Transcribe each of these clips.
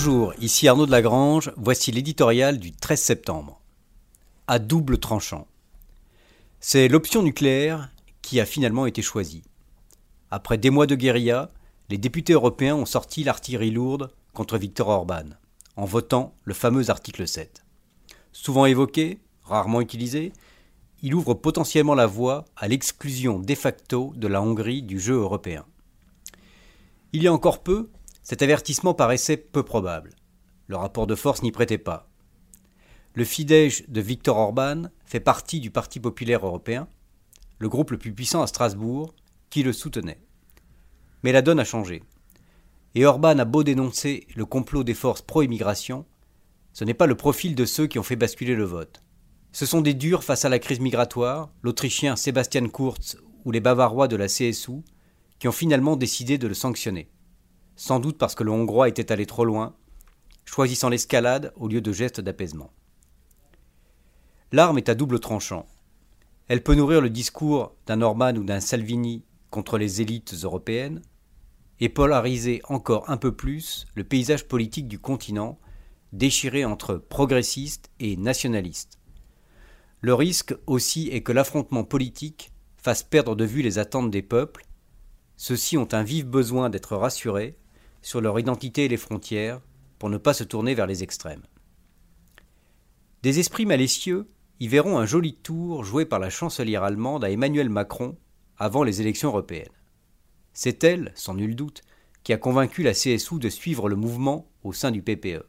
Bonjour, ici Arnaud de Lagrange, voici l'éditorial du 13 septembre. À double tranchant. C'est l'option nucléaire qui a finalement été choisie. Après des mois de guérilla, les députés européens ont sorti l'artillerie lourde contre Viktor Orban, en votant le fameux article 7. Souvent évoqué, rarement utilisé, il ouvre potentiellement la voie à l'exclusion de facto de la Hongrie du jeu européen. Il y a encore peu, cet avertissement paraissait peu probable. Le rapport de force n'y prêtait pas. Le Fidesz de Viktor Orban fait partie du Parti populaire européen, le groupe le plus puissant à Strasbourg, qui le soutenait. Mais la donne a changé. Et Orban a beau dénoncer le complot des forces pro-immigration, ce n'est pas le profil de ceux qui ont fait basculer le vote. Ce sont des durs face à la crise migratoire, l'Autrichien Sebastian Kurz ou les Bavarois de la CSU, qui ont finalement décidé de le sanctionner sans doute parce que le Hongrois était allé trop loin, choisissant l'escalade au lieu de gestes d'apaisement. L'arme est à double tranchant. Elle peut nourrir le discours d'un Orban ou d'un Salvini contre les élites européennes, et polariser encore un peu plus le paysage politique du continent, déchiré entre progressistes et nationalistes. Le risque aussi est que l'affrontement politique fasse perdre de vue les attentes des peuples. Ceux-ci ont un vif besoin d'être rassurés sur leur identité et les frontières pour ne pas se tourner vers les extrêmes. Des esprits malicieux y verront un joli tour joué par la chancelière allemande à Emmanuel Macron avant les élections européennes. C'est elle, sans nul doute, qui a convaincu la CSU de suivre le mouvement au sein du PPE.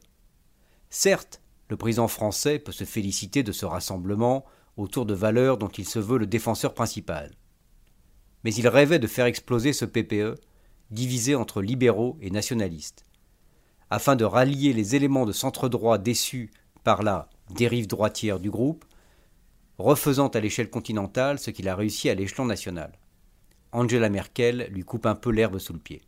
Certes, le président français peut se féliciter de ce rassemblement autour de valeurs dont il se veut le défenseur principal. Mais il rêvait de faire exploser ce PPE divisé entre libéraux et nationalistes. Afin de rallier les éléments de centre-droit déçus par la dérive droitière du groupe, refaisant à l'échelle continentale ce qu'il a réussi à l'échelon national. Angela Merkel lui coupe un peu l'herbe sous le pied.